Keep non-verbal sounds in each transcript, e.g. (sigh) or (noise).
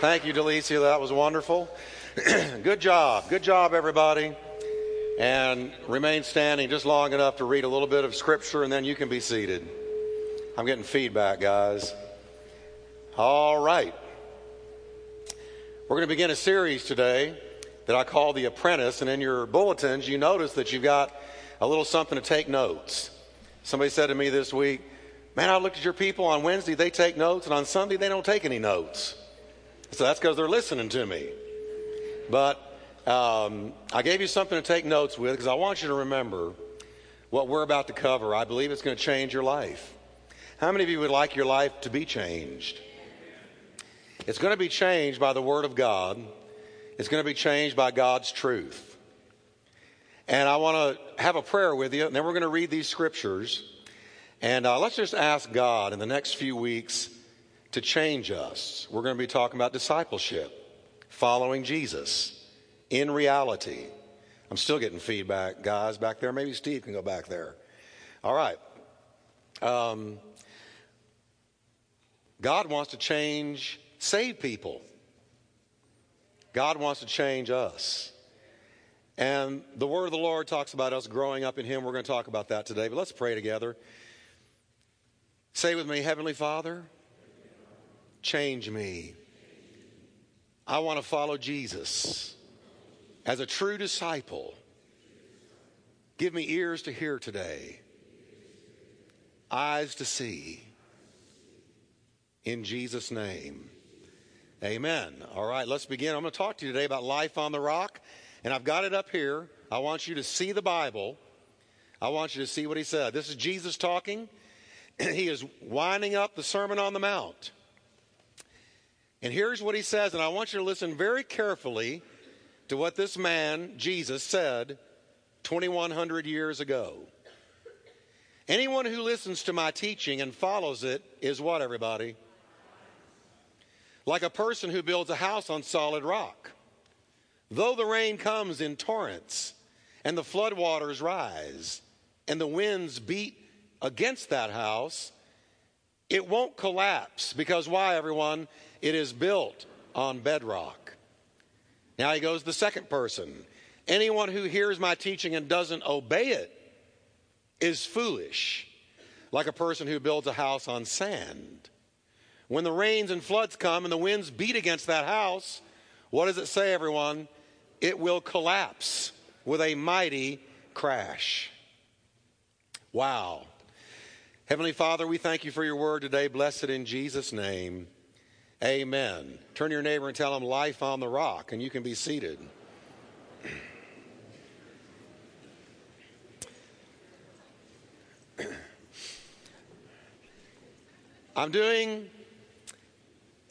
Thank you, Delicia. That was wonderful. (clears throat) Good job. Good job, everybody. And remain standing just long enough to read a little bit of scripture, and then you can be seated. I'm getting feedback, guys. All right. We're going to begin a series today that I call The Apprentice. And in your bulletins, you notice that you've got a little something to take notes. Somebody said to me this week, Man, I looked at your people on Wednesday, they take notes, and on Sunday, they don't take any notes. So that's because they're listening to me. But um, I gave you something to take notes with because I want you to remember what we're about to cover. I believe it's going to change your life. How many of you would like your life to be changed? It's going to be changed by the Word of God, it's going to be changed by God's truth. And I want to have a prayer with you, and then we're going to read these scriptures. And uh, let's just ask God in the next few weeks to change us. We're going to be talking about discipleship, following Jesus in reality. I'm still getting feedback, guys, back there. Maybe Steve can go back there. All right. Um, God wants to change, save people. God wants to change us. And the word of the Lord talks about us growing up in Him. We're going to talk about that today, but let's pray together. Say with me, Heavenly Father, change me. I want to follow Jesus as a true disciple. Give me ears to hear today, eyes to see. In Jesus' name. Amen. All right, let's begin. I'm going to talk to you today about life on the rock, and I've got it up here. I want you to see the Bible. I want you to see what he said. This is Jesus talking. (clears throat) he is winding up the Sermon on the Mount. And here's what he says, and I want you to listen very carefully to what this man, Jesus, said 2,100 years ago. Anyone who listens to my teaching and follows it is what, everybody? Like a person who builds a house on solid rock. Though the rain comes in torrents, and the floodwaters rise, and the winds beat against that house, it won't collapse. Because why, everyone? It is built on bedrock. Now he goes the second person. Anyone who hears my teaching and doesn't obey it is foolish, like a person who builds a house on sand. When the rains and floods come and the winds beat against that house, what does it say, everyone? It will collapse with a mighty crash. Wow. Heavenly Father, we thank you for your word today. Blessed in Jesus' name. Amen. Turn to your neighbor and tell him life on the rock, and you can be seated. (clears throat) I'm doing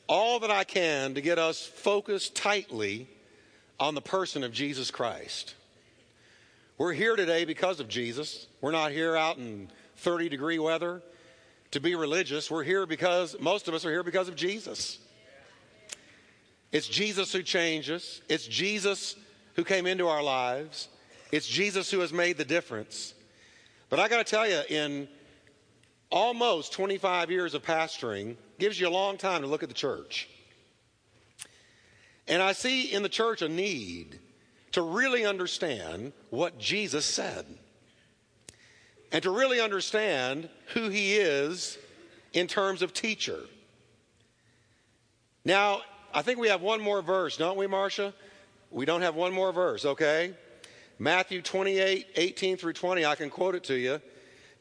all that I can to get us focused tightly on the person of Jesus Christ. We're here today because of Jesus. We're not here out in 30 degree weather to be religious. We're here because most of us are here because of Jesus. It's Jesus who changes, it's Jesus who came into our lives, it's Jesus who has made the difference. But I got to tell you, in almost 25 years of pastoring, gives you a long time to look at the church. And I see in the church a need to really understand what Jesus said and to really understand who he is in terms of teacher. Now, I think we have one more verse, don't we, Marcia? We don't have one more verse, okay? Matthew 28, 18 through 20, I can quote it to you.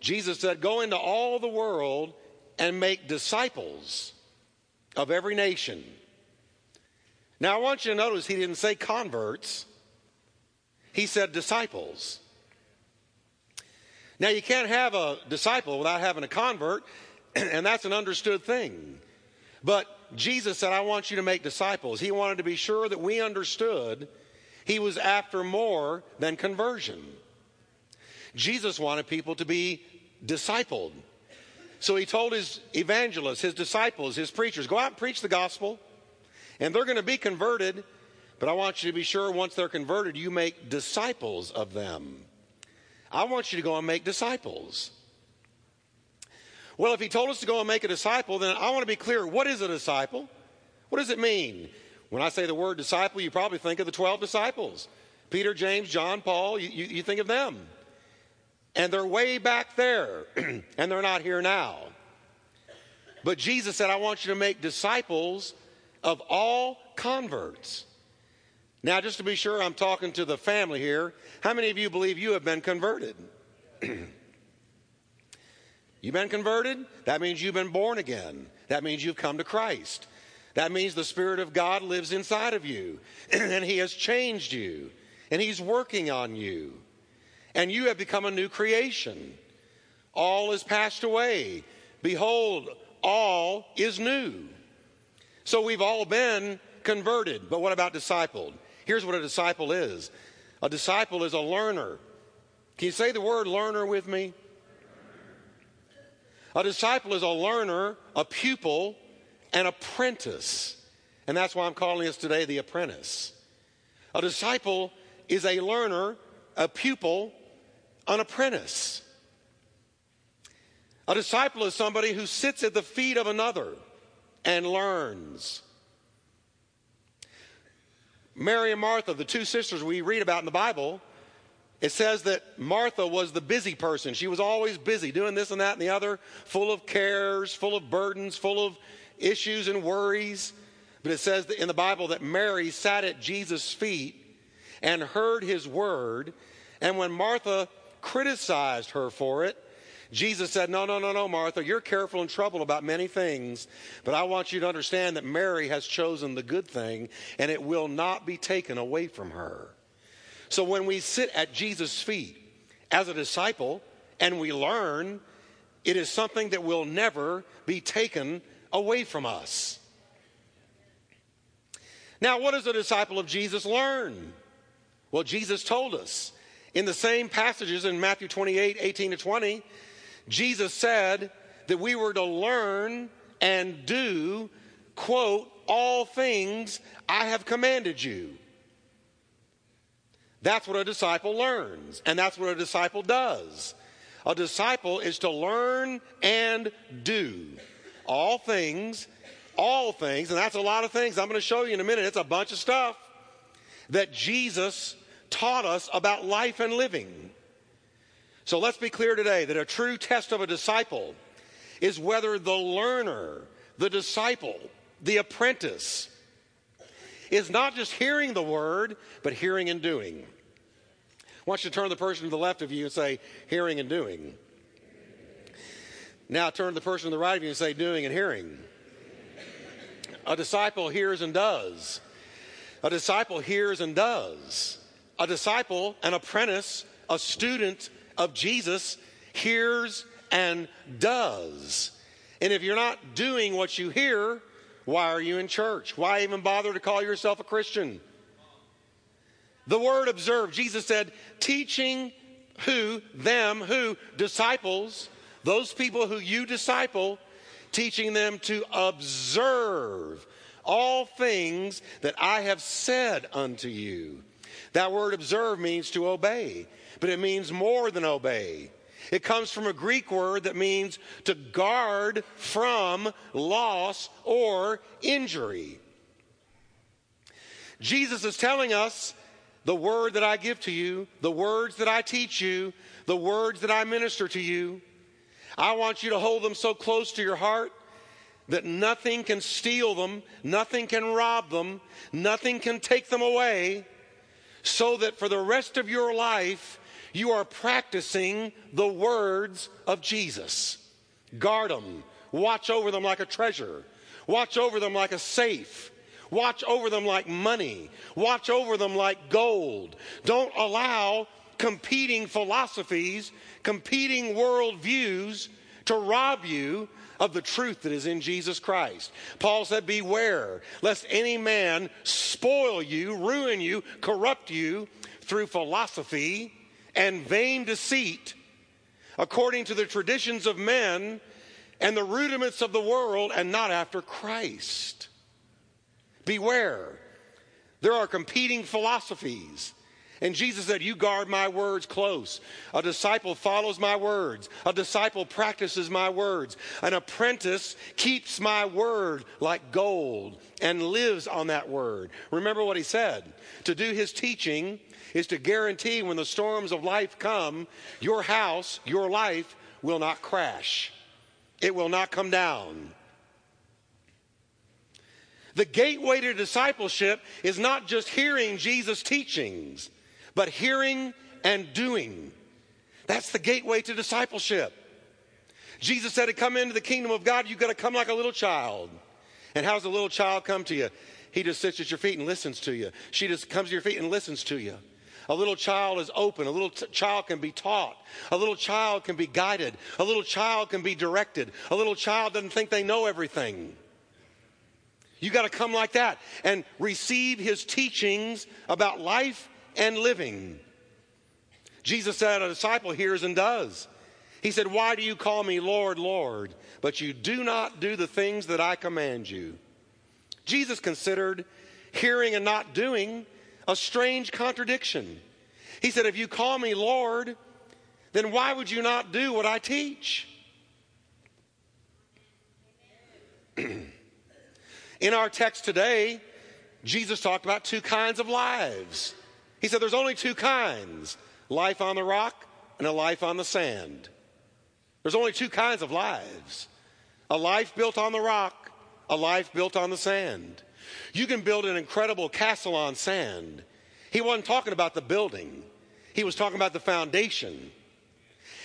Jesus said, Go into all the world and make disciples of every nation. Now, I want you to notice he didn't say converts, he said disciples. Now, you can't have a disciple without having a convert, (clears throat) and that's an understood thing. But Jesus said, I want you to make disciples. He wanted to be sure that we understood he was after more than conversion. Jesus wanted people to be discipled. So he told his evangelists, his disciples, his preachers, go out and preach the gospel, and they're going to be converted. But I want you to be sure once they're converted, you make disciples of them. I want you to go and make disciples. Well, if he told us to go and make a disciple, then I want to be clear what is a disciple? What does it mean? When I say the word disciple, you probably think of the 12 disciples Peter, James, John, Paul. You, you, you think of them. And they're way back there, (clears throat) and they're not here now. But Jesus said, I want you to make disciples of all converts. Now, just to be sure, I'm talking to the family here. How many of you believe you have been converted? (clears throat) you've been converted? That means you've been born again. That means you've come to Christ. That means the Spirit of God lives inside of you, (clears throat) and He has changed you, and He's working on you, and you have become a new creation. All is passed away. Behold, all is new. So we've all been converted. But what about discipled? Here's what a disciple is a disciple is a learner. Can you say the word learner with me? A disciple is a learner, a pupil, an apprentice. And that's why I'm calling this today the apprentice. A disciple is a learner, a pupil, an apprentice. A disciple is somebody who sits at the feet of another and learns. Mary and Martha, the two sisters we read about in the Bible, it says that Martha was the busy person. She was always busy doing this and that and the other, full of cares, full of burdens, full of issues and worries. But it says in the Bible that Mary sat at Jesus' feet and heard his word. And when Martha criticized her for it, Jesus said, No, no, no, no, Martha, you're careful and troubled about many things, but I want you to understand that Mary has chosen the good thing, and it will not be taken away from her. So when we sit at Jesus' feet as a disciple and we learn, it is something that will never be taken away from us. Now, what does a disciple of Jesus learn? Well, Jesus told us in the same passages in Matthew 28 18 to 20 Jesus said that we were to learn and do, quote, all things I have commanded you. That's what a disciple learns, and that's what a disciple does. A disciple is to learn and do all things, all things, and that's a lot of things. I'm going to show you in a minute. It's a bunch of stuff that Jesus taught us about life and living. So let's be clear today that a true test of a disciple is whether the learner, the disciple, the apprentice is not just hearing the word, but hearing and doing. I want you to turn to the person to the left of you and say, hearing and doing. Now turn to the person to the right of you and say, doing and hearing. A disciple hears and does. A disciple hears and does. A disciple, an apprentice, a student of Jesus hears and does. And if you're not doing what you hear, why are you in church? Why even bother to call yourself a Christian? The word observe, Jesus said, teaching who, them, who, disciples, those people who you disciple, teaching them to observe all things that I have said unto you. That word observe means to obey but it means more than obey. It comes from a Greek word that means to guard from loss or injury. Jesus is telling us the word that I give to you, the words that I teach you, the words that I minister to you. I want you to hold them so close to your heart that nothing can steal them, nothing can rob them, nothing can take them away, so that for the rest of your life, you are practicing the words of Jesus. Guard them, watch over them like a treasure, watch over them like a safe. Watch over them like money. Watch over them like gold. Don't allow competing philosophies, competing worldviews to rob you of the truth that is in Jesus Christ. Paul said, Beware lest any man spoil you, ruin you, corrupt you through philosophy and vain deceit, according to the traditions of men and the rudiments of the world, and not after Christ. Beware. There are competing philosophies, And Jesus said, You guard my words close. A disciple follows my words. A disciple practices my words. An apprentice keeps my word like gold and lives on that word. Remember what he said. To do his teaching is to guarantee when the storms of life come, your house, your life will not crash, it will not come down. The gateway to discipleship is not just hearing Jesus' teachings but hearing and doing. That's the gateway to discipleship. Jesus said to come into the kingdom of God, you've got to come like a little child. And how's a little child come to you? He just sits at your feet and listens to you. She just comes to your feet and listens to you. A little child is open. A little t- child can be taught. A little child can be guided. A little child can be directed. A little child doesn't think they know everything. You got to come like that and receive his teachings about life and living. Jesus said, A disciple hears and does. He said, Why do you call me Lord, Lord, but you do not do the things that I command you? Jesus considered hearing and not doing a strange contradiction. He said, If you call me Lord, then why would you not do what I teach? (clears throat) In our text today, Jesus talked about two kinds of lives. He said there's only two kinds life on the rock and a life on the sand. There's only two kinds of lives a life built on the rock, a life built on the sand. You can build an incredible castle on sand. He wasn't talking about the building, he was talking about the foundation.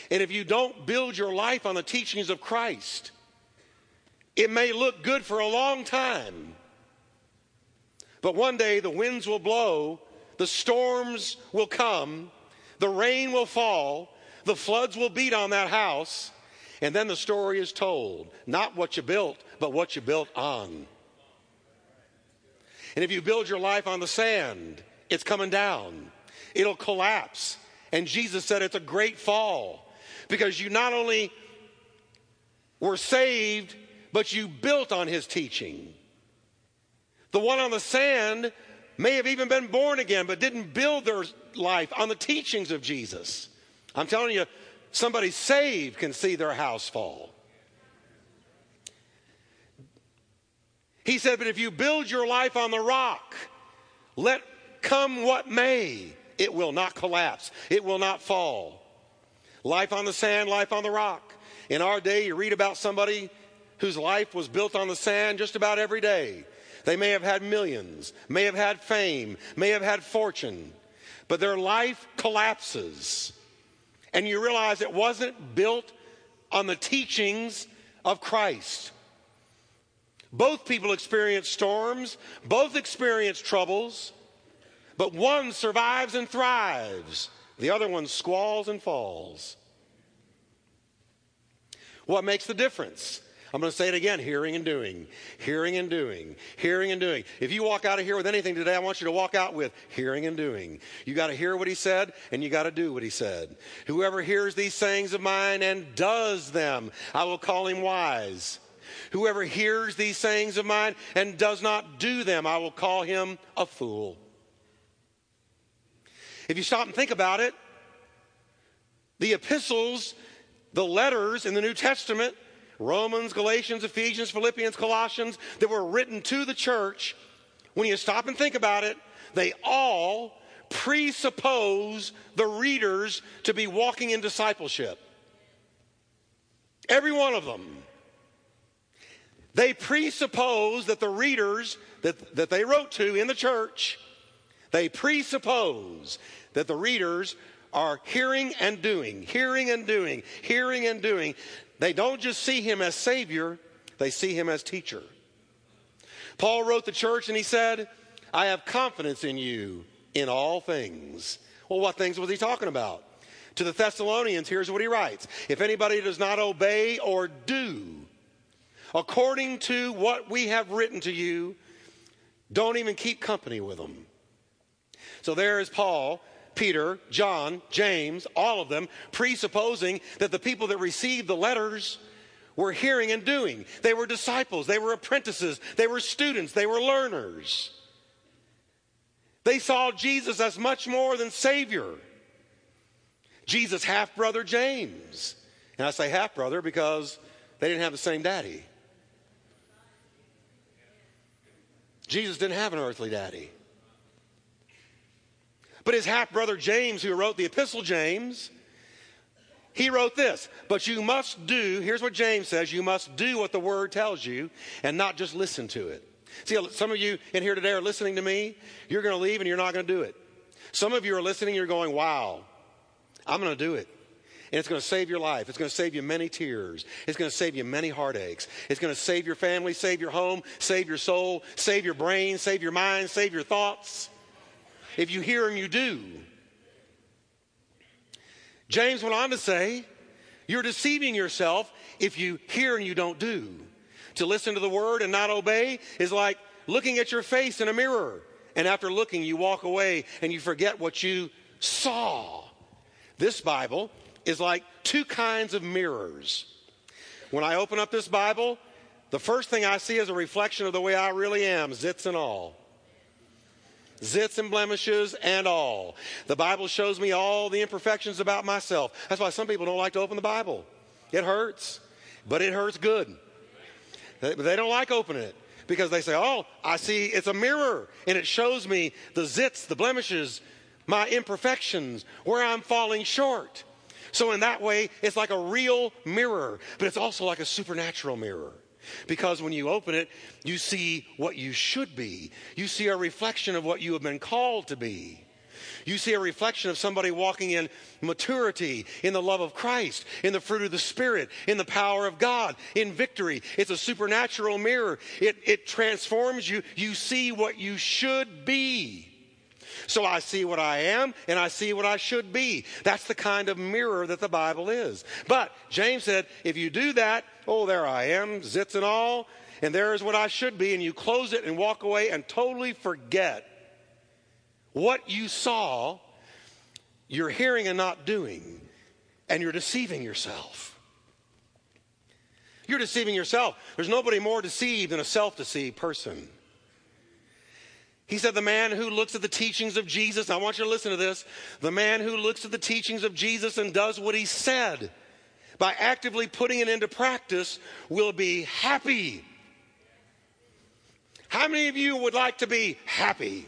And if you don't build your life on the teachings of Christ, it may look good for a long time. But one day the winds will blow the storms will come, the rain will fall, the floods will beat on that house, and then the story is told. Not what you built, but what you built on. And if you build your life on the sand, it's coming down, it'll collapse. And Jesus said it's a great fall because you not only were saved, but you built on his teaching. The one on the sand may have even been born again, but didn't build their life on the teachings of Jesus. I'm telling you, somebody saved can see their house fall. He said, But if you build your life on the rock, let come what may, it will not collapse, it will not fall. Life on the sand, life on the rock. In our day, you read about somebody whose life was built on the sand just about every day. They may have had millions, may have had fame, may have had fortune, but their life collapses. And you realize it wasn't built on the teachings of Christ. Both people experience storms, both experience troubles, but one survives and thrives, the other one squalls and falls. What makes the difference? I'm going to say it again hearing and doing, hearing and doing, hearing and doing. If you walk out of here with anything today, I want you to walk out with hearing and doing. You got to hear what he said and you got to do what he said. Whoever hears these sayings of mine and does them, I will call him wise. Whoever hears these sayings of mine and does not do them, I will call him a fool. If you stop and think about it, the epistles, the letters in the New Testament, Romans, Galatians, Ephesians, Philippians, Colossians, that were written to the church, when you stop and think about it, they all presuppose the readers to be walking in discipleship. Every one of them. They presuppose that the readers that, that they wrote to in the church, they presuppose that the readers are hearing and doing, hearing and doing, hearing and doing. They don't just see him as Savior, they see him as teacher. Paul wrote the church and he said, I have confidence in you in all things. Well, what things was he talking about? To the Thessalonians, here's what he writes If anybody does not obey or do according to what we have written to you, don't even keep company with them. So there is Paul Peter, John, James, all of them, presupposing that the people that received the letters were hearing and doing. They were disciples, they were apprentices, they were students, they were learners. They saw Jesus as much more than Savior. Jesus' half brother James. And I say half brother because they didn't have the same daddy. Jesus didn't have an earthly daddy. But his half brother James, who wrote the epistle James, he wrote this, but you must do, here's what James says you must do what the word tells you and not just listen to it. See, some of you in here today are listening to me. You're going to leave and you're not going to do it. Some of you are listening, you're going, wow, I'm going to do it. And it's going to save your life. It's going to save you many tears. It's going to save you many heartaches. It's going to save your family, save your home, save your soul, save your brain, save your mind, save your thoughts. If you hear and you do. James went on to say, You're deceiving yourself if you hear and you don't do. To listen to the word and not obey is like looking at your face in a mirror. And after looking, you walk away and you forget what you saw. This Bible is like two kinds of mirrors. When I open up this Bible, the first thing I see is a reflection of the way I really am, zits and all. Zits and blemishes and all. The Bible shows me all the imperfections about myself. That's why some people don't like to open the Bible. It hurts, but it hurts good. They don't like opening it because they say, Oh, I see it's a mirror and it shows me the zits, the blemishes, my imperfections, where I'm falling short. So, in that way, it's like a real mirror, but it's also like a supernatural mirror. Because when you open it, you see what you should be. You see a reflection of what you have been called to be. You see a reflection of somebody walking in maturity, in the love of Christ, in the fruit of the Spirit, in the power of God, in victory. It's a supernatural mirror. It, it transforms you. You see what you should be. So I see what I am and I see what I should be. That's the kind of mirror that the Bible is. But James said, if you do that, oh, there I am, zits and all, and there is what I should be, and you close it and walk away and totally forget what you saw, you're hearing and not doing, and you're deceiving yourself. You're deceiving yourself. There's nobody more deceived than a self deceived person. He said, The man who looks at the teachings of Jesus, I want you to listen to this. The man who looks at the teachings of Jesus and does what he said by actively putting it into practice will be happy. How many of you would like to be happy?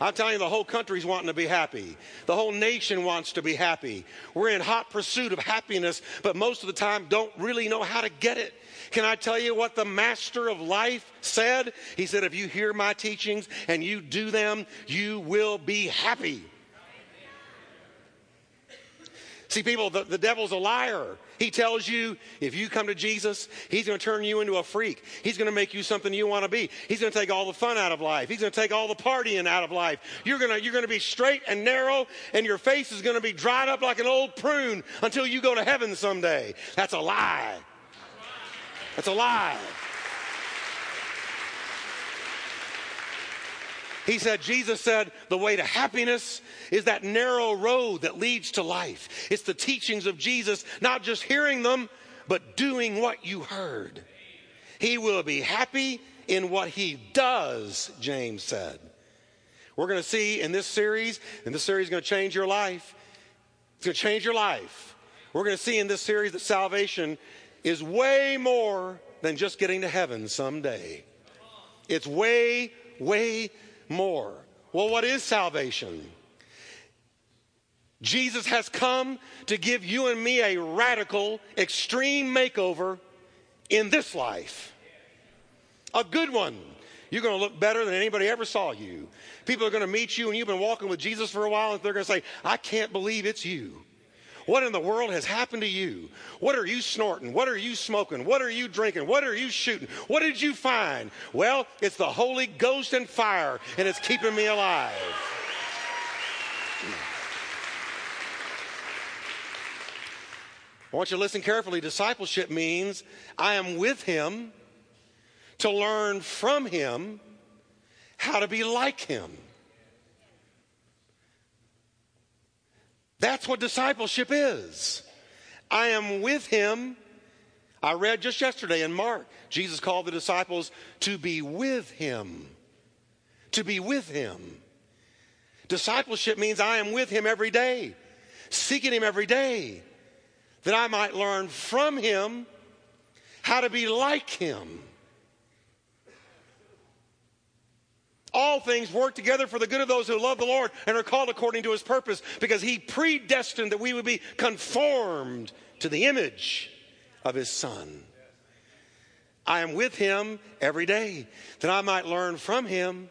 I'm telling you, the whole country's wanting to be happy. The whole nation wants to be happy. We're in hot pursuit of happiness, but most of the time don't really know how to get it. Can I tell you what the master of life said? He said, If you hear my teachings and you do them, you will be happy. See, people, the, the devil's a liar. He tells you if you come to Jesus, he's going to turn you into a freak. He's going to make you something you want to be. He's going to take all the fun out of life. He's going to take all the partying out of life. You're going to, you're going to be straight and narrow, and your face is going to be dried up like an old prune until you go to heaven someday. That's a lie. That's a lie. He said, Jesus said, the way to happiness is that narrow road that leads to life. It's the teachings of Jesus, not just hearing them, but doing what you heard. He will be happy in what he does, James said. We're going to see in this series, and this series is going to change your life. It's going to change your life. We're going to see in this series that salvation is way more than just getting to heaven someday. It's way, way more. Well, what is salvation? Jesus has come to give you and me a radical, extreme makeover in this life. A good one. You're going to look better than anybody ever saw you. People are going to meet you and you've been walking with Jesus for a while and they're going to say, I can't believe it's you. What in the world has happened to you? What are you snorting? What are you smoking? What are you drinking? What are you shooting? What did you find? Well, it's the Holy Ghost and fire, and it's keeping me alive. I want you to listen carefully. Discipleship means I am with him to learn from him how to be like him. That's what discipleship is. I am with him. I read just yesterday in Mark, Jesus called the disciples to be with him. To be with him. Discipleship means I am with him every day, seeking him every day, that I might learn from him how to be like him. All things work together for the good of those who love the Lord and are called according to his purpose because he predestined that we would be conformed to the image of his son. I am with him every day that I might learn from him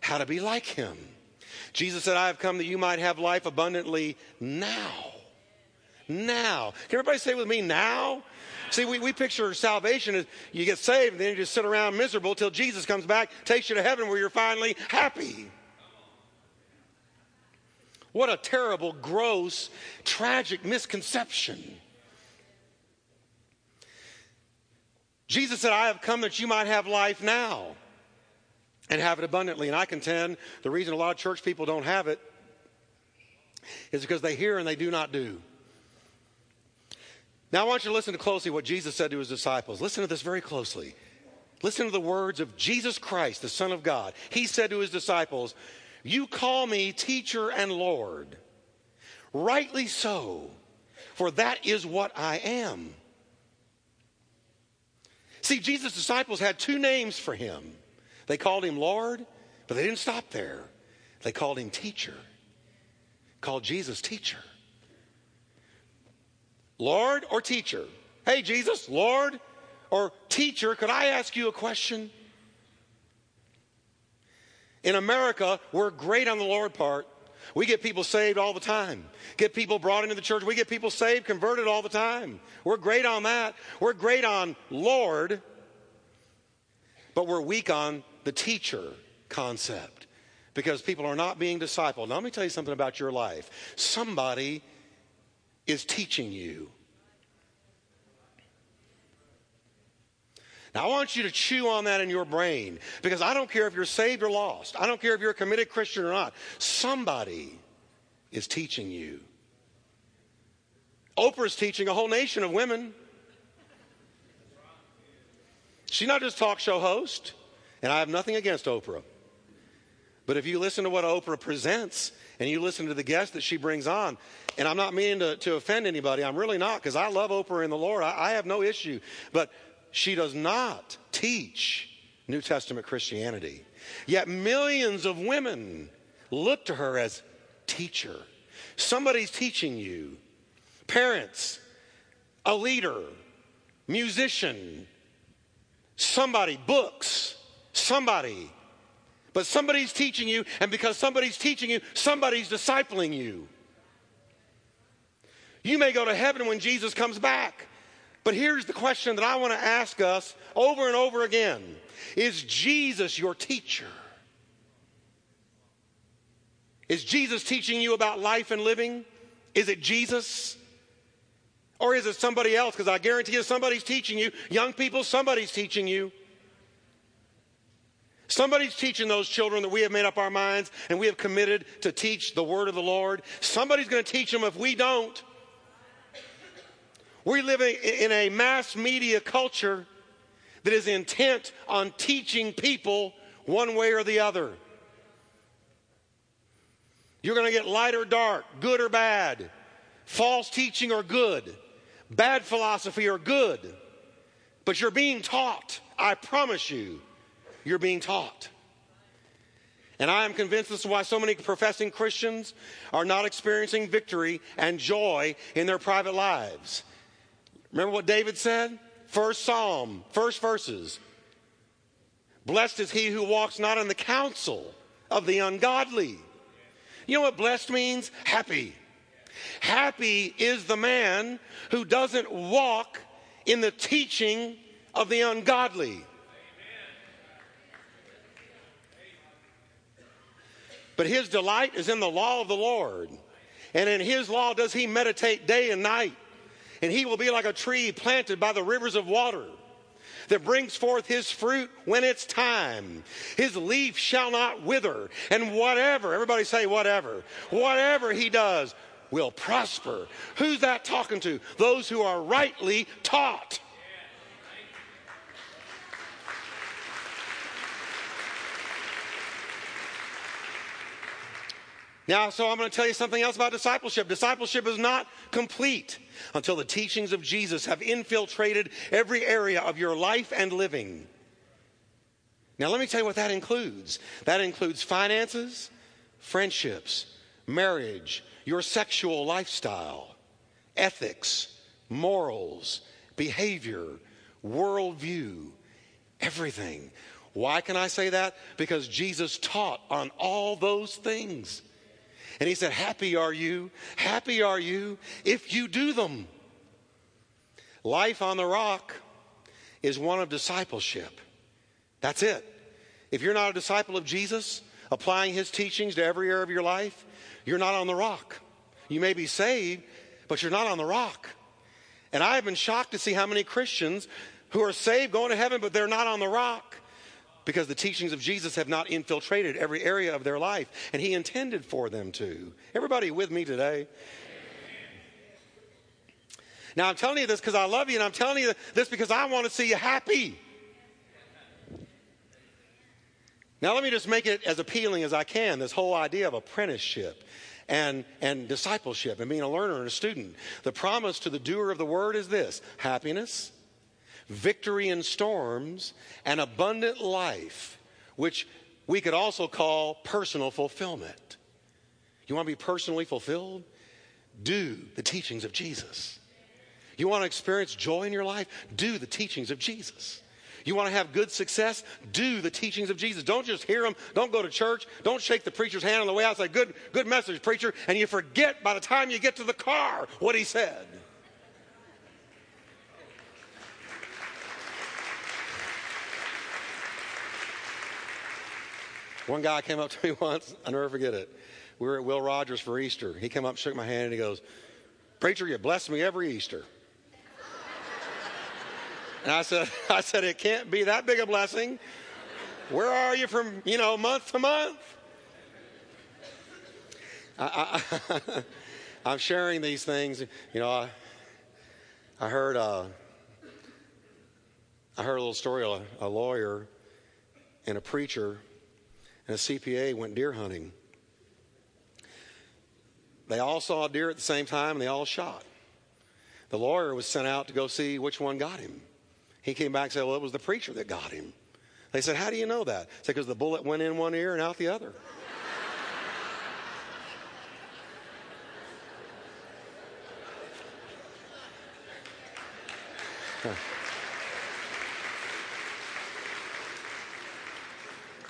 how to be like him. Jesus said, I have come that you might have life abundantly now. Now. Can everybody say with me, now? See, we, we picture salvation as you get saved and then you just sit around miserable till Jesus comes back, takes you to heaven where you're finally happy. What a terrible, gross, tragic misconception. Jesus said, I have come that you might have life now and have it abundantly. And I contend the reason a lot of church people don't have it is because they hear and they do not do. Now, I want you to listen to closely what Jesus said to his disciples. Listen to this very closely. Listen to the words of Jesus Christ, the Son of God. He said to his disciples, You call me teacher and Lord. Rightly so, for that is what I am. See, Jesus' disciples had two names for him. They called him Lord, but they didn't stop there. They called him teacher, called Jesus teacher. Lord or teacher? Hey, Jesus, Lord or teacher, could I ask you a question? In America, we're great on the Lord part. We get people saved all the time. Get people brought into the church. We get people saved, converted all the time. We're great on that. We're great on Lord, but we're weak on the teacher concept because people are not being discipled. Now, let me tell you something about your life. Somebody is teaching you. Now, I want you to chew on that in your brain because I don't care if you're saved or lost. I don't care if you're a committed Christian or not. Somebody is teaching you. Oprah's teaching a whole nation of women. She's not just talk show host, and I have nothing against Oprah. But if you listen to what Oprah presents and you listen to the guests that she brings on, and I'm not meaning to, to offend anybody, I'm really not, because I love Oprah and the Lord. I, I have no issue. But she does not teach New Testament Christianity. Yet millions of women look to her as teacher. Somebody's teaching you. Parents, a leader, musician, somebody, books, somebody. But somebody's teaching you, and because somebody's teaching you, somebody's discipling you. You may go to heaven when Jesus comes back. But here's the question that I want to ask us over and over again Is Jesus your teacher? Is Jesus teaching you about life and living? Is it Jesus? Or is it somebody else? Because I guarantee you somebody's teaching you. Young people, somebody's teaching you. Somebody's teaching those children that we have made up our minds and we have committed to teach the word of the Lord. Somebody's going to teach them if we don't. We're living in a mass media culture that is intent on teaching people one way or the other. You're going to get light or dark, good or bad, false teaching or good, bad philosophy or good. But you're being taught. I promise you, you're being taught. And I am convinced this is why so many professing Christians are not experiencing victory and joy in their private lives. Remember what David said? First Psalm, first verses. Blessed is he who walks not in the counsel of the ungodly. You know what blessed means? Happy. Happy is the man who doesn't walk in the teaching of the ungodly. But his delight is in the law of the Lord. And in his law does he meditate day and night and he will be like a tree planted by the rivers of water that brings forth his fruit when it's time. His leaf shall not wither, and whatever, everybody say whatever, whatever he does will prosper. Who's that talking to? Those who are rightly taught. Now, so I'm going to tell you something else about discipleship. Discipleship is not complete until the teachings of Jesus have infiltrated every area of your life and living. Now, let me tell you what that includes that includes finances, friendships, marriage, your sexual lifestyle, ethics, morals, behavior, worldview, everything. Why can I say that? Because Jesus taught on all those things. And he said, Happy are you, happy are you if you do them. Life on the rock is one of discipleship. That's it. If you're not a disciple of Jesus, applying his teachings to every area of your life, you're not on the rock. You may be saved, but you're not on the rock. And I have been shocked to see how many Christians who are saved going to heaven, but they're not on the rock because the teachings of Jesus have not infiltrated every area of their life, and He intended for them to. Everybody with me today? Now, I'm telling you this because I love you, and I'm telling you this because I want to see you happy. Now, let me just make it as appealing as I can this whole idea of apprenticeship and, and discipleship and being a learner and a student. The promise to the doer of the word is this happiness, victory in storms, and abundant life, which we could also call personal fulfillment. You want to be personally fulfilled? Do the teachings of Jesus. You want to experience joy in your life? Do the teachings of Jesus. You want to have good success? Do the teachings of Jesus. Don't just hear them. Don't go to church. Don't shake the preacher's hand on the way out. Say, good, good message, preacher. And you forget by the time you get to the car what he said. One guy came up to me (laughs) once, I'll never forget it. We were at Will Rogers for Easter. He came up, shook my hand, and he goes, Preacher, you bless me every Easter. (laughs) And I said, (laughs) I said, it can't be that big a blessing. Where are you from, you know, month to month? I, am sharing these things. You know, I, I heard, uh, I heard a little story. A, a lawyer and a preacher and a CPA went deer hunting. They all saw a deer at the same time and they all shot. The lawyer was sent out to go see which one got him. He came back and said, Well, it was the preacher that got him. They said, How do you know that? He said, Because the bullet went in one ear and out the other.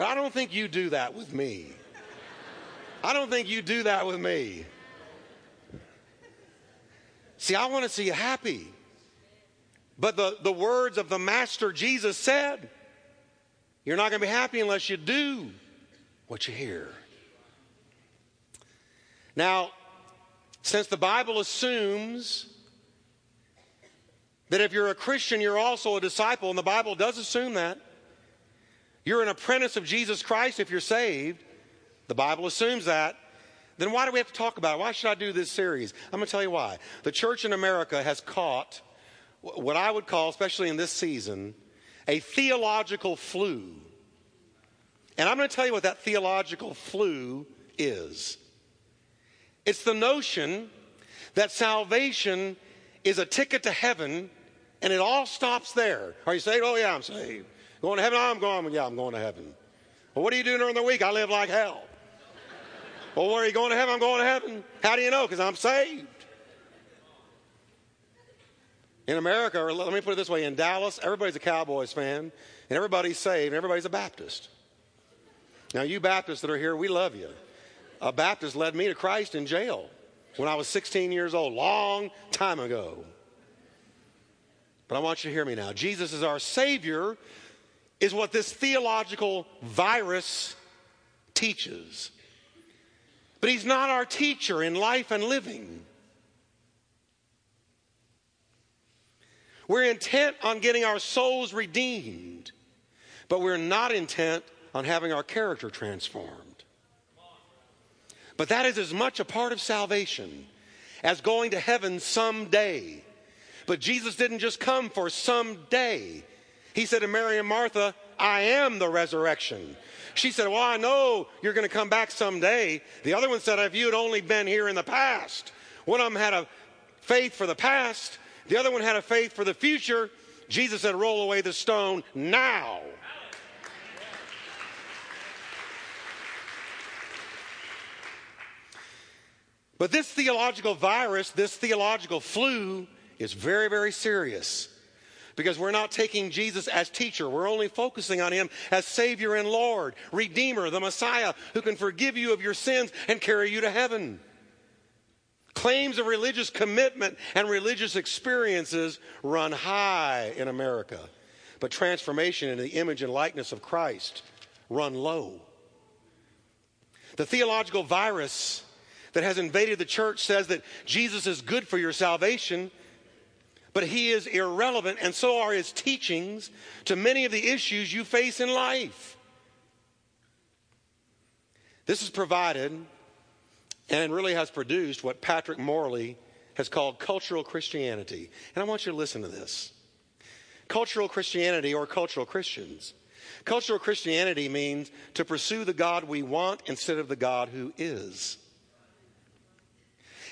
But I don't think you do that with me. I don't think you do that with me. See, I want to see you happy. But the, the words of the Master Jesus said, You're not going to be happy unless you do what you hear. Now, since the Bible assumes that if you're a Christian, you're also a disciple, and the Bible does assume that, you're an apprentice of Jesus Christ if you're saved, the Bible assumes that, then why do we have to talk about it? Why should I do this series? I'm going to tell you why. The church in America has caught what I would call, especially in this season, a theological flu. And I'm going to tell you what that theological flu is it's the notion that salvation is a ticket to heaven and it all stops there. Are you saved? Oh, yeah, I'm saved. Going to heaven? I'm going. Yeah, I'm going to heaven. Well, what are you doing during the week? I live like hell. well, where are you going to heaven? I'm going to heaven. How do you know? Because I'm saved. In America, or let me put it this way in Dallas, everybody's a Cowboys fan, and everybody's saved, and everybody's a Baptist. Now, you Baptists that are here, we love you. A Baptist led me to Christ in jail when I was 16 years old, long time ago. But I want you to hear me now. Jesus is our Savior, is what this theological virus teaches. But He's not our teacher in life and living. We're intent on getting our souls redeemed, but we're not intent on having our character transformed. But that is as much a part of salvation as going to heaven someday. But Jesus didn't just come for someday. He said to Mary and Martha, I am the resurrection. She said, Well, I know you're going to come back someday. The other one said, If you had only been here in the past. One of them had a faith for the past, the other one had a faith for the future. Jesus said, Roll away the stone now. But this theological virus, this theological flu, is very, very serious because we're not taking Jesus as teacher. We're only focusing on him as Savior and Lord, Redeemer, the Messiah who can forgive you of your sins and carry you to heaven. Claims of religious commitment and religious experiences run high in America, but transformation into the image and likeness of Christ run low. The theological virus that has invaded the church says that Jesus is good for your salvation, but he is irrelevant, and so are his teachings to many of the issues you face in life. This has provided and really has produced what Patrick Morley has called cultural Christianity. And I want you to listen to this. Cultural Christianity or cultural Christians. Cultural Christianity means to pursue the God we want instead of the God who is.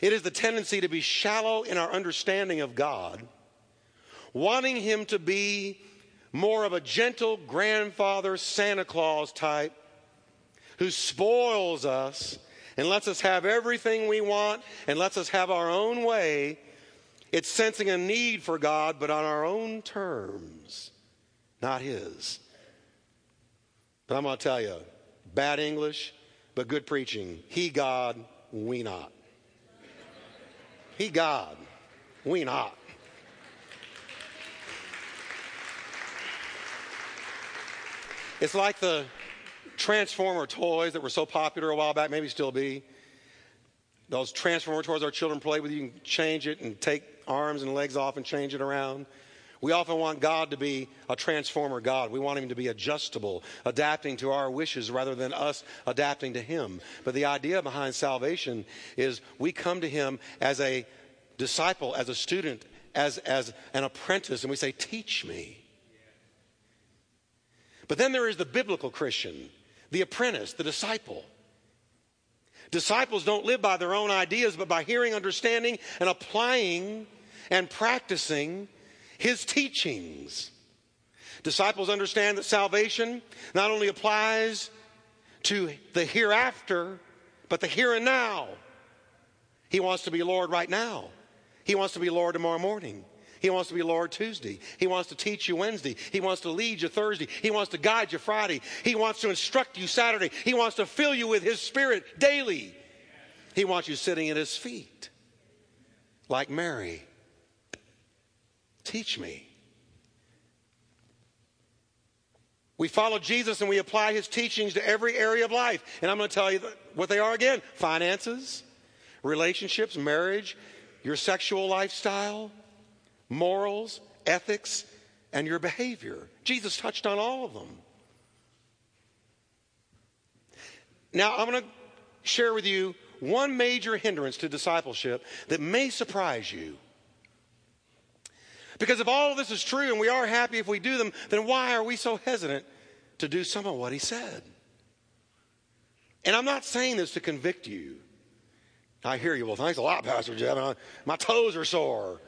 It is the tendency to be shallow in our understanding of God, wanting Him to be more of a gentle grandfather Santa Claus type who spoils us and lets us have everything we want and lets us have our own way. It's sensing a need for God, but on our own terms, not His. But I'm going to tell you bad English, but good preaching. He God, we not. He God, we not. It's like the Transformer toys that were so popular a while back, maybe still be. Those Transformer toys our children play with, you can change it and take arms and legs off and change it around. We often want God to be a transformer God. We want Him to be adjustable, adapting to our wishes rather than us adapting to Him. But the idea behind salvation is we come to Him as a disciple, as a student, as, as an apprentice, and we say, Teach me. But then there is the biblical Christian, the apprentice, the disciple. Disciples don't live by their own ideas, but by hearing, understanding, and applying and practicing his teachings. Disciples understand that salvation not only applies to the hereafter, but the here and now. He wants to be Lord right now. He wants to be Lord tomorrow morning. He wants to be Lord Tuesday. He wants to teach you Wednesday. He wants to lead you Thursday. He wants to guide you Friday. He wants to instruct you Saturday. He wants to fill you with His Spirit daily. He wants you sitting at His feet like Mary. Teach me. We follow Jesus and we apply his teachings to every area of life. And I'm going to tell you what they are again finances, relationships, marriage, your sexual lifestyle, morals, ethics, and your behavior. Jesus touched on all of them. Now, I'm going to share with you one major hindrance to discipleship that may surprise you. Because if all of this is true and we are happy if we do them, then why are we so hesitant to do some of what he said? And I'm not saying this to convict you. I hear you. Well, thanks a lot, Pastor Jeff. My toes are sore.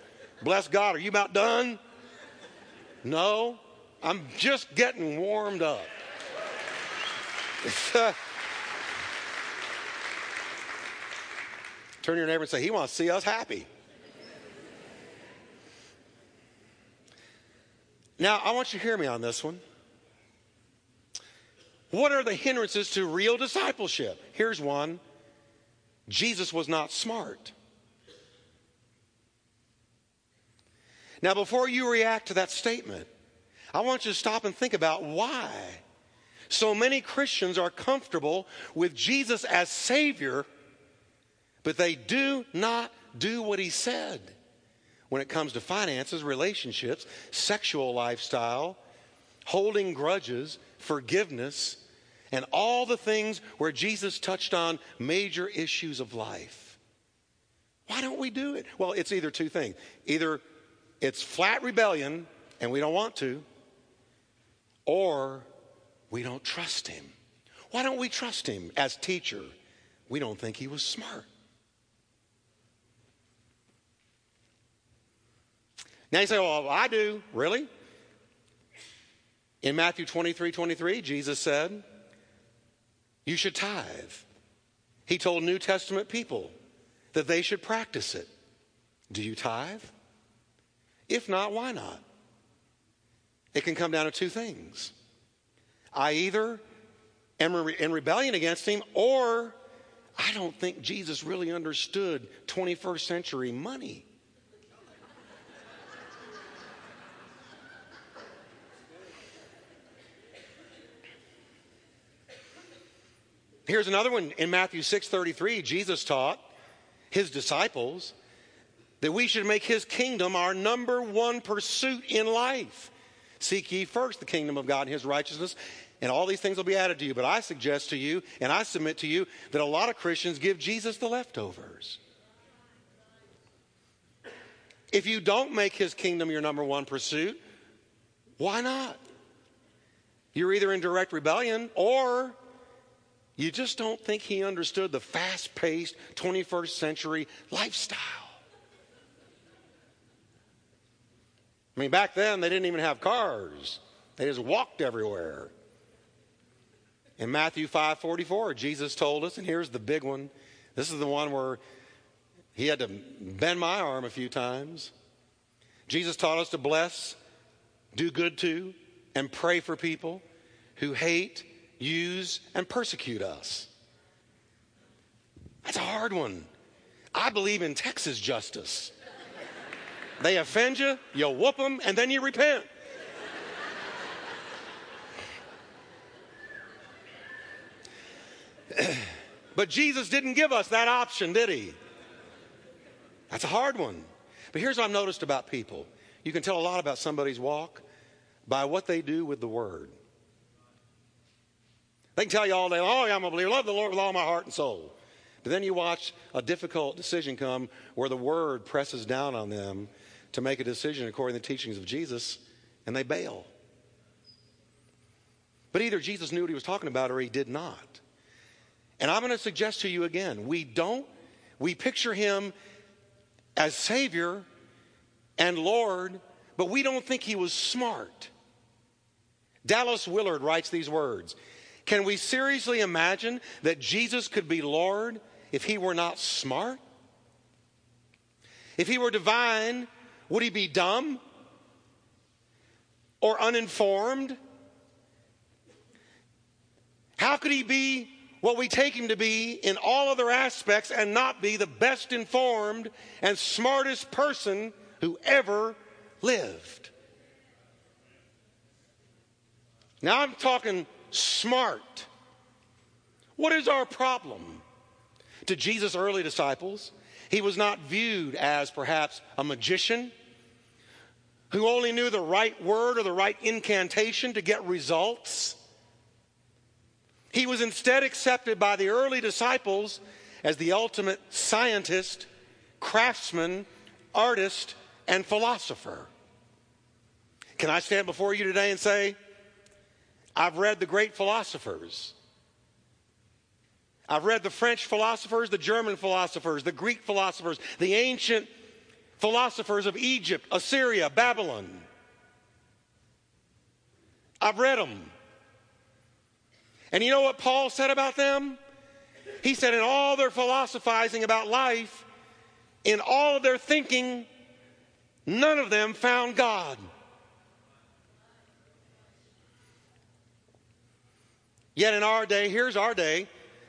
Bless God. Are you about done? No, I'm just getting warmed up. (laughs) Turn to your neighbor and say, He wants to see us happy. Now, I want you to hear me on this one. What are the hindrances to real discipleship? Here's one Jesus was not smart. Now, before you react to that statement, I want you to stop and think about why so many Christians are comfortable with Jesus as Savior, but they do not do what He said when it comes to finances, relationships, sexual lifestyle, holding grudges, forgiveness, and all the things where Jesus touched on major issues of life. Why don't we do it? Well, it's either two things. Either it's flat rebellion and we don't want to, or we don't trust him. Why don't we trust him as teacher? We don't think he was smart. Now you say, oh, well, I do. Really? In Matthew 23 23, Jesus said, You should tithe. He told New Testament people that they should practice it. Do you tithe? If not, why not? It can come down to two things. I either am in rebellion against him, or I don't think Jesus really understood 21st century money. Here's another one in Matthew 6:33. Jesus taught his disciples that we should make his kingdom our number one pursuit in life. Seek ye first the kingdom of God and his righteousness, and all these things will be added to you. But I suggest to you, and I submit to you, that a lot of Christians give Jesus the leftovers. If you don't make his kingdom your number one pursuit, why not? You're either in direct rebellion or you just don't think he understood the fast paced 21st century lifestyle. I mean, back then they didn't even have cars, they just walked everywhere. In Matthew 5:44, Jesus told us, and here's the big one. This is the one where he had to bend my arm a few times. Jesus taught us to bless, do good to, and pray for people who hate use, and persecute us. That's a hard one. I believe in Texas justice. They offend you, you whoop them, and then you repent. (clears throat) but Jesus didn't give us that option, did he? That's a hard one. But here's what I've noticed about people you can tell a lot about somebody's walk by what they do with the word. They can tell you all day, oh, yeah, I'm a believer, love the Lord with all my heart and soul. But then you watch a difficult decision come where the word presses down on them to make a decision according to the teachings of Jesus, and they bail. But either Jesus knew what he was talking about or he did not. And I'm going to suggest to you again we don't, we picture him as Savior and Lord, but we don't think he was smart. Dallas Willard writes these words can we seriously imagine that Jesus could be Lord if he were not smart? If he were divine, would he be dumb or uninformed? How could he be what we take him to be in all other aspects and not be the best informed and smartest person who ever lived? Now I'm talking smart. What is our problem? To Jesus' early disciples, he was not viewed as perhaps a magician who only knew the right word or the right incantation to get results. He was instead accepted by the early disciples as the ultimate scientist, craftsman, artist, and philosopher. Can I stand before you today and say, I've read the great philosophers. I've read the French philosophers, the German philosophers, the Greek philosophers, the ancient philosophers of Egypt, Assyria, Babylon. I've read them. And you know what Paul said about them? He said, in all their philosophizing about life, in all of their thinking, none of them found God. Yet in our day, here's our day,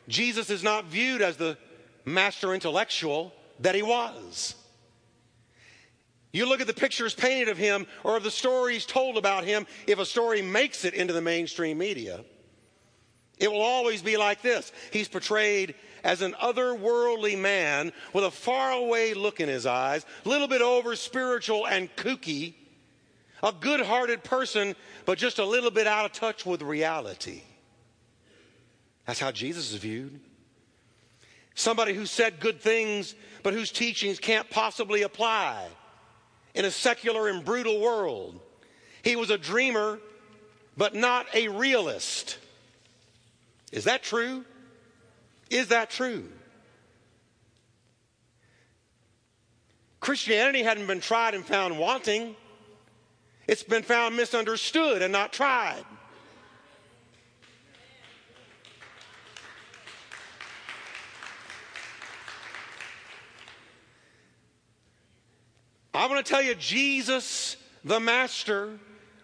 Jesus is not viewed as the master intellectual that he was. You look at the pictures painted of him or of the stories told about him, if a story makes it into the mainstream media, it will always be like this. He's portrayed as an otherworldly man with a faraway look in his eyes, a little bit over spiritual and kooky, a good hearted person, but just a little bit out of touch with reality. That's how Jesus is viewed. Somebody who said good things, but whose teachings can't possibly apply in a secular and brutal world. He was a dreamer, but not a realist. Is that true? Is that true? Christianity hadn't been tried and found wanting. It's been found misunderstood and not tried. I want to tell you, Jesus, the Master,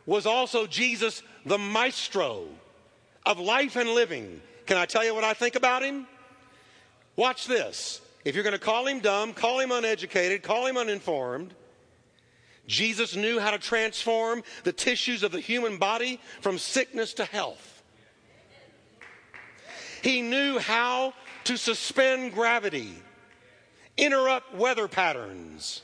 was also Jesus, the Maestro of life and living. Can I tell you what I think about him? Watch this. If you're going to call him dumb, call him uneducated, call him uninformed, Jesus knew how to transform the tissues of the human body from sickness to health. He knew how to suspend gravity, interrupt weather patterns,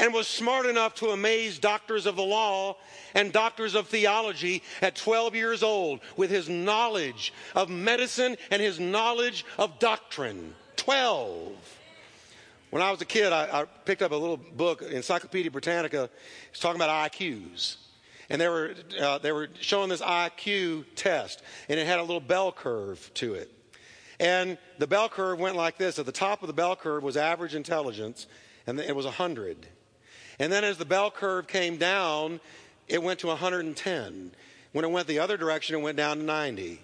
and was smart enough to amaze doctors of the law and doctors of theology at 12 years old with his knowledge of medicine and his knowledge of doctrine. 12. When I was a kid, I, I picked up a little book, Encyclopedia Britannica. It's talking about IQs. And they were, uh, they were showing this IQ test, and it had a little bell curve to it. And the bell curve went like this. At the top of the bell curve was average intelligence, and it was 100. And then as the bell curve came down, it went to 110. When it went the other direction, it went down to 90.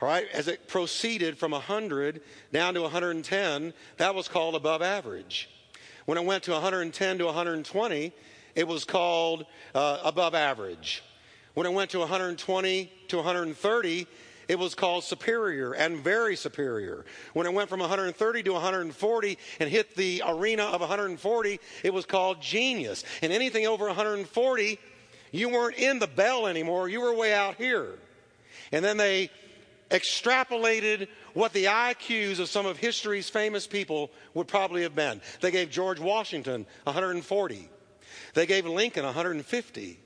All right, as it proceeded from 100 down to 110, that was called above average. When it went to 110 to 120, it was called uh, above average. When it went to 120 to 130, it was called superior and very superior. When it went from 130 to 140 and hit the arena of 140, it was called genius. And anything over 140, you weren't in the bell anymore, you were way out here. And then they extrapolated what the IQs of some of history's famous people would probably have been. They gave George Washington 140. They gave Lincoln 150.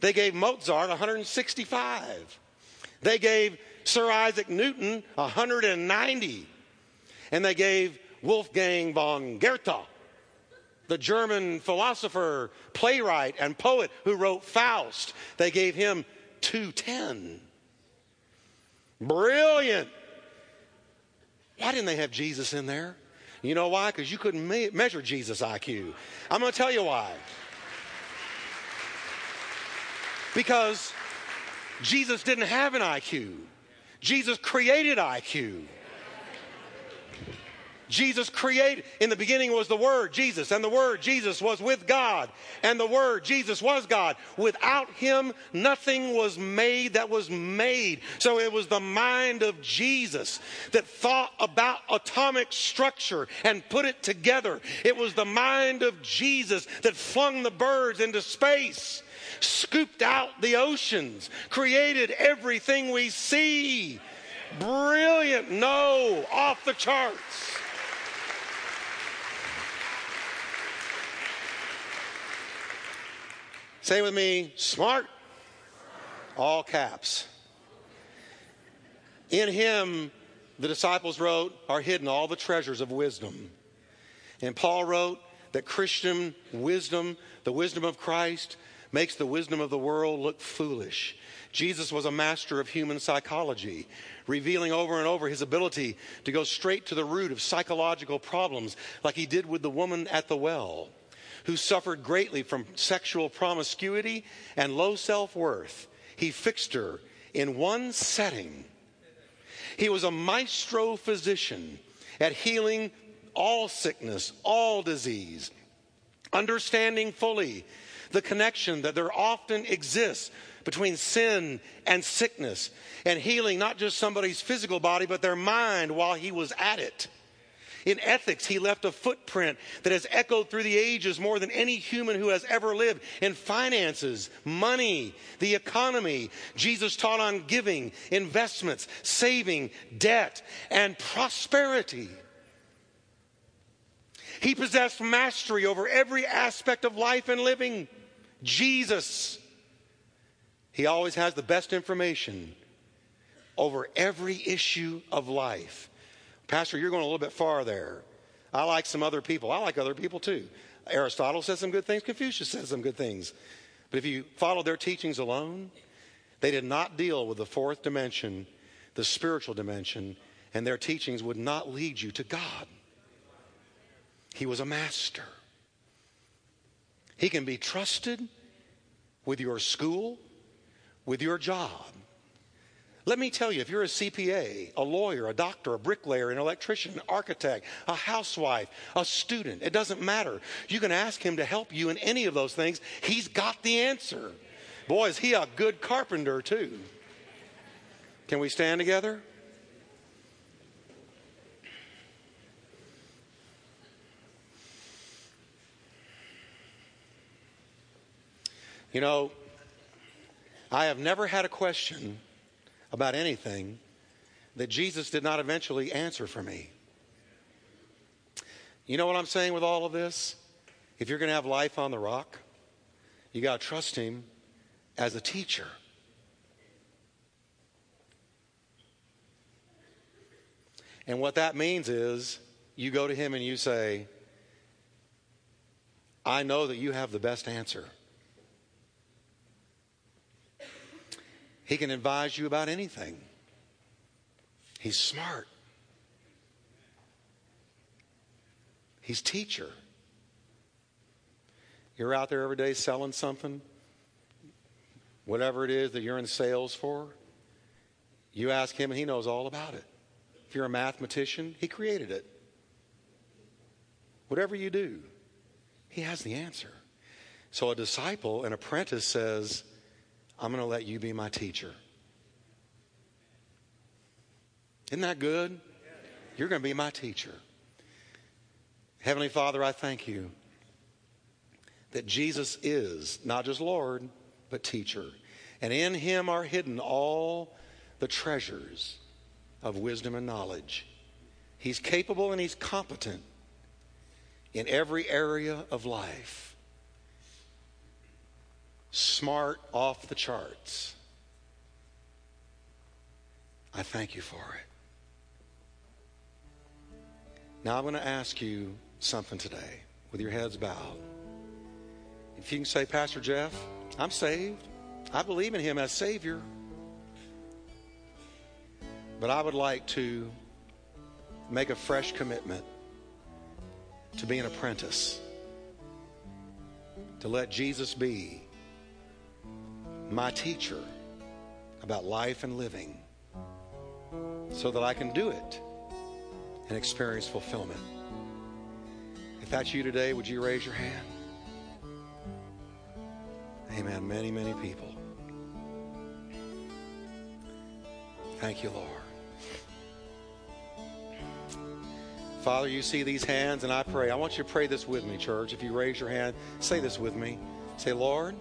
They gave Mozart 165. They gave Sir Isaac Newton 190. And they gave Wolfgang von Goethe, the German philosopher, playwright, and poet who wrote Faust, they gave him 210. Brilliant. Why didn't they have Jesus in there? You know why? Because you couldn't me- measure Jesus' IQ. I'm going to tell you why. Because Jesus didn't have an IQ. Jesus created IQ. Jesus created, in the beginning was the Word, Jesus, and the Word, Jesus, was with God, and the Word, Jesus, was God. Without Him, nothing was made that was made. So it was the mind of Jesus that thought about atomic structure and put it together. It was the mind of Jesus that flung the birds into space scooped out the oceans, created everything we see. Brilliant. No, off the charts. Say with me, smart, all caps. In him, the disciples wrote, are hidden all the treasures of wisdom. And Paul wrote that Christian wisdom, the wisdom of Christ, makes the wisdom of the world look foolish. Jesus was a master of human psychology, revealing over and over his ability to go straight to the root of psychological problems, like he did with the woman at the well, who suffered greatly from sexual promiscuity and low self worth. He fixed her in one setting. He was a maestro physician at healing all sickness, all disease, understanding fully the connection that there often exists between sin and sickness and healing not just somebody's physical body, but their mind while he was at it. In ethics, he left a footprint that has echoed through the ages more than any human who has ever lived. In finances, money, the economy, Jesus taught on giving, investments, saving, debt, and prosperity. He possessed mastery over every aspect of life and living. Jesus. He always has the best information over every issue of life. Pastor, you're going a little bit far there. I like some other people. I like other people too. Aristotle says some good things, Confucius says some good things. But if you follow their teachings alone, They did not deal with the fourth dimension, the spiritual dimension, and their teachings would not lead you to God. He was a master. He can be trusted with your school, with your job. Let me tell you, if you're a CPA, a lawyer, a doctor, a bricklayer, an electrician, an architect, a housewife, a student, it doesn't matter. You can ask him to help you in any of those things. He's got the answer. Boy, is he a good carpenter, too. Can we stand together? You know, I have never had a question about anything that Jesus did not eventually answer for me. You know what I'm saying with all of this? If you're going to have life on the rock, you got to trust Him as a teacher. And what that means is you go to Him and you say, I know that you have the best answer. He can advise you about anything. He's smart. He's teacher. You're out there every day selling something, whatever it is that you're in sales for. You ask him, and he knows all about it. If you're a mathematician, he created it. Whatever you do, he has the answer. So a disciple, an apprentice says, I'm going to let you be my teacher. Isn't that good? You're going to be my teacher. Heavenly Father, I thank you that Jesus is not just Lord, but teacher. And in him are hidden all the treasures of wisdom and knowledge. He's capable and he's competent in every area of life smart off the charts. I thank you for it. Now I'm going to ask you something today with your heads bowed. If you can say, Pastor Jeff, I'm saved. I believe in him as Savior. But I would like to make a fresh commitment to be an apprentice, to let Jesus be my teacher about life and living so that I can do it and experience fulfillment. If that's you today, would you raise your hand? Amen. Many, many people. Thank you, Lord. Father, you see these hands, and I pray. I want you to pray this with me, church. If you raise your hand, say this with me. Say, Lord,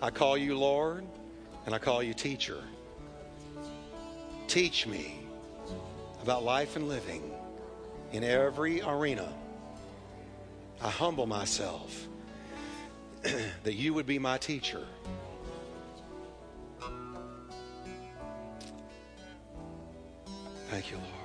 I call you Lord and I call you teacher. Teach me about life and living in every arena. I humble myself (clears throat) that you would be my teacher. Thank you, Lord.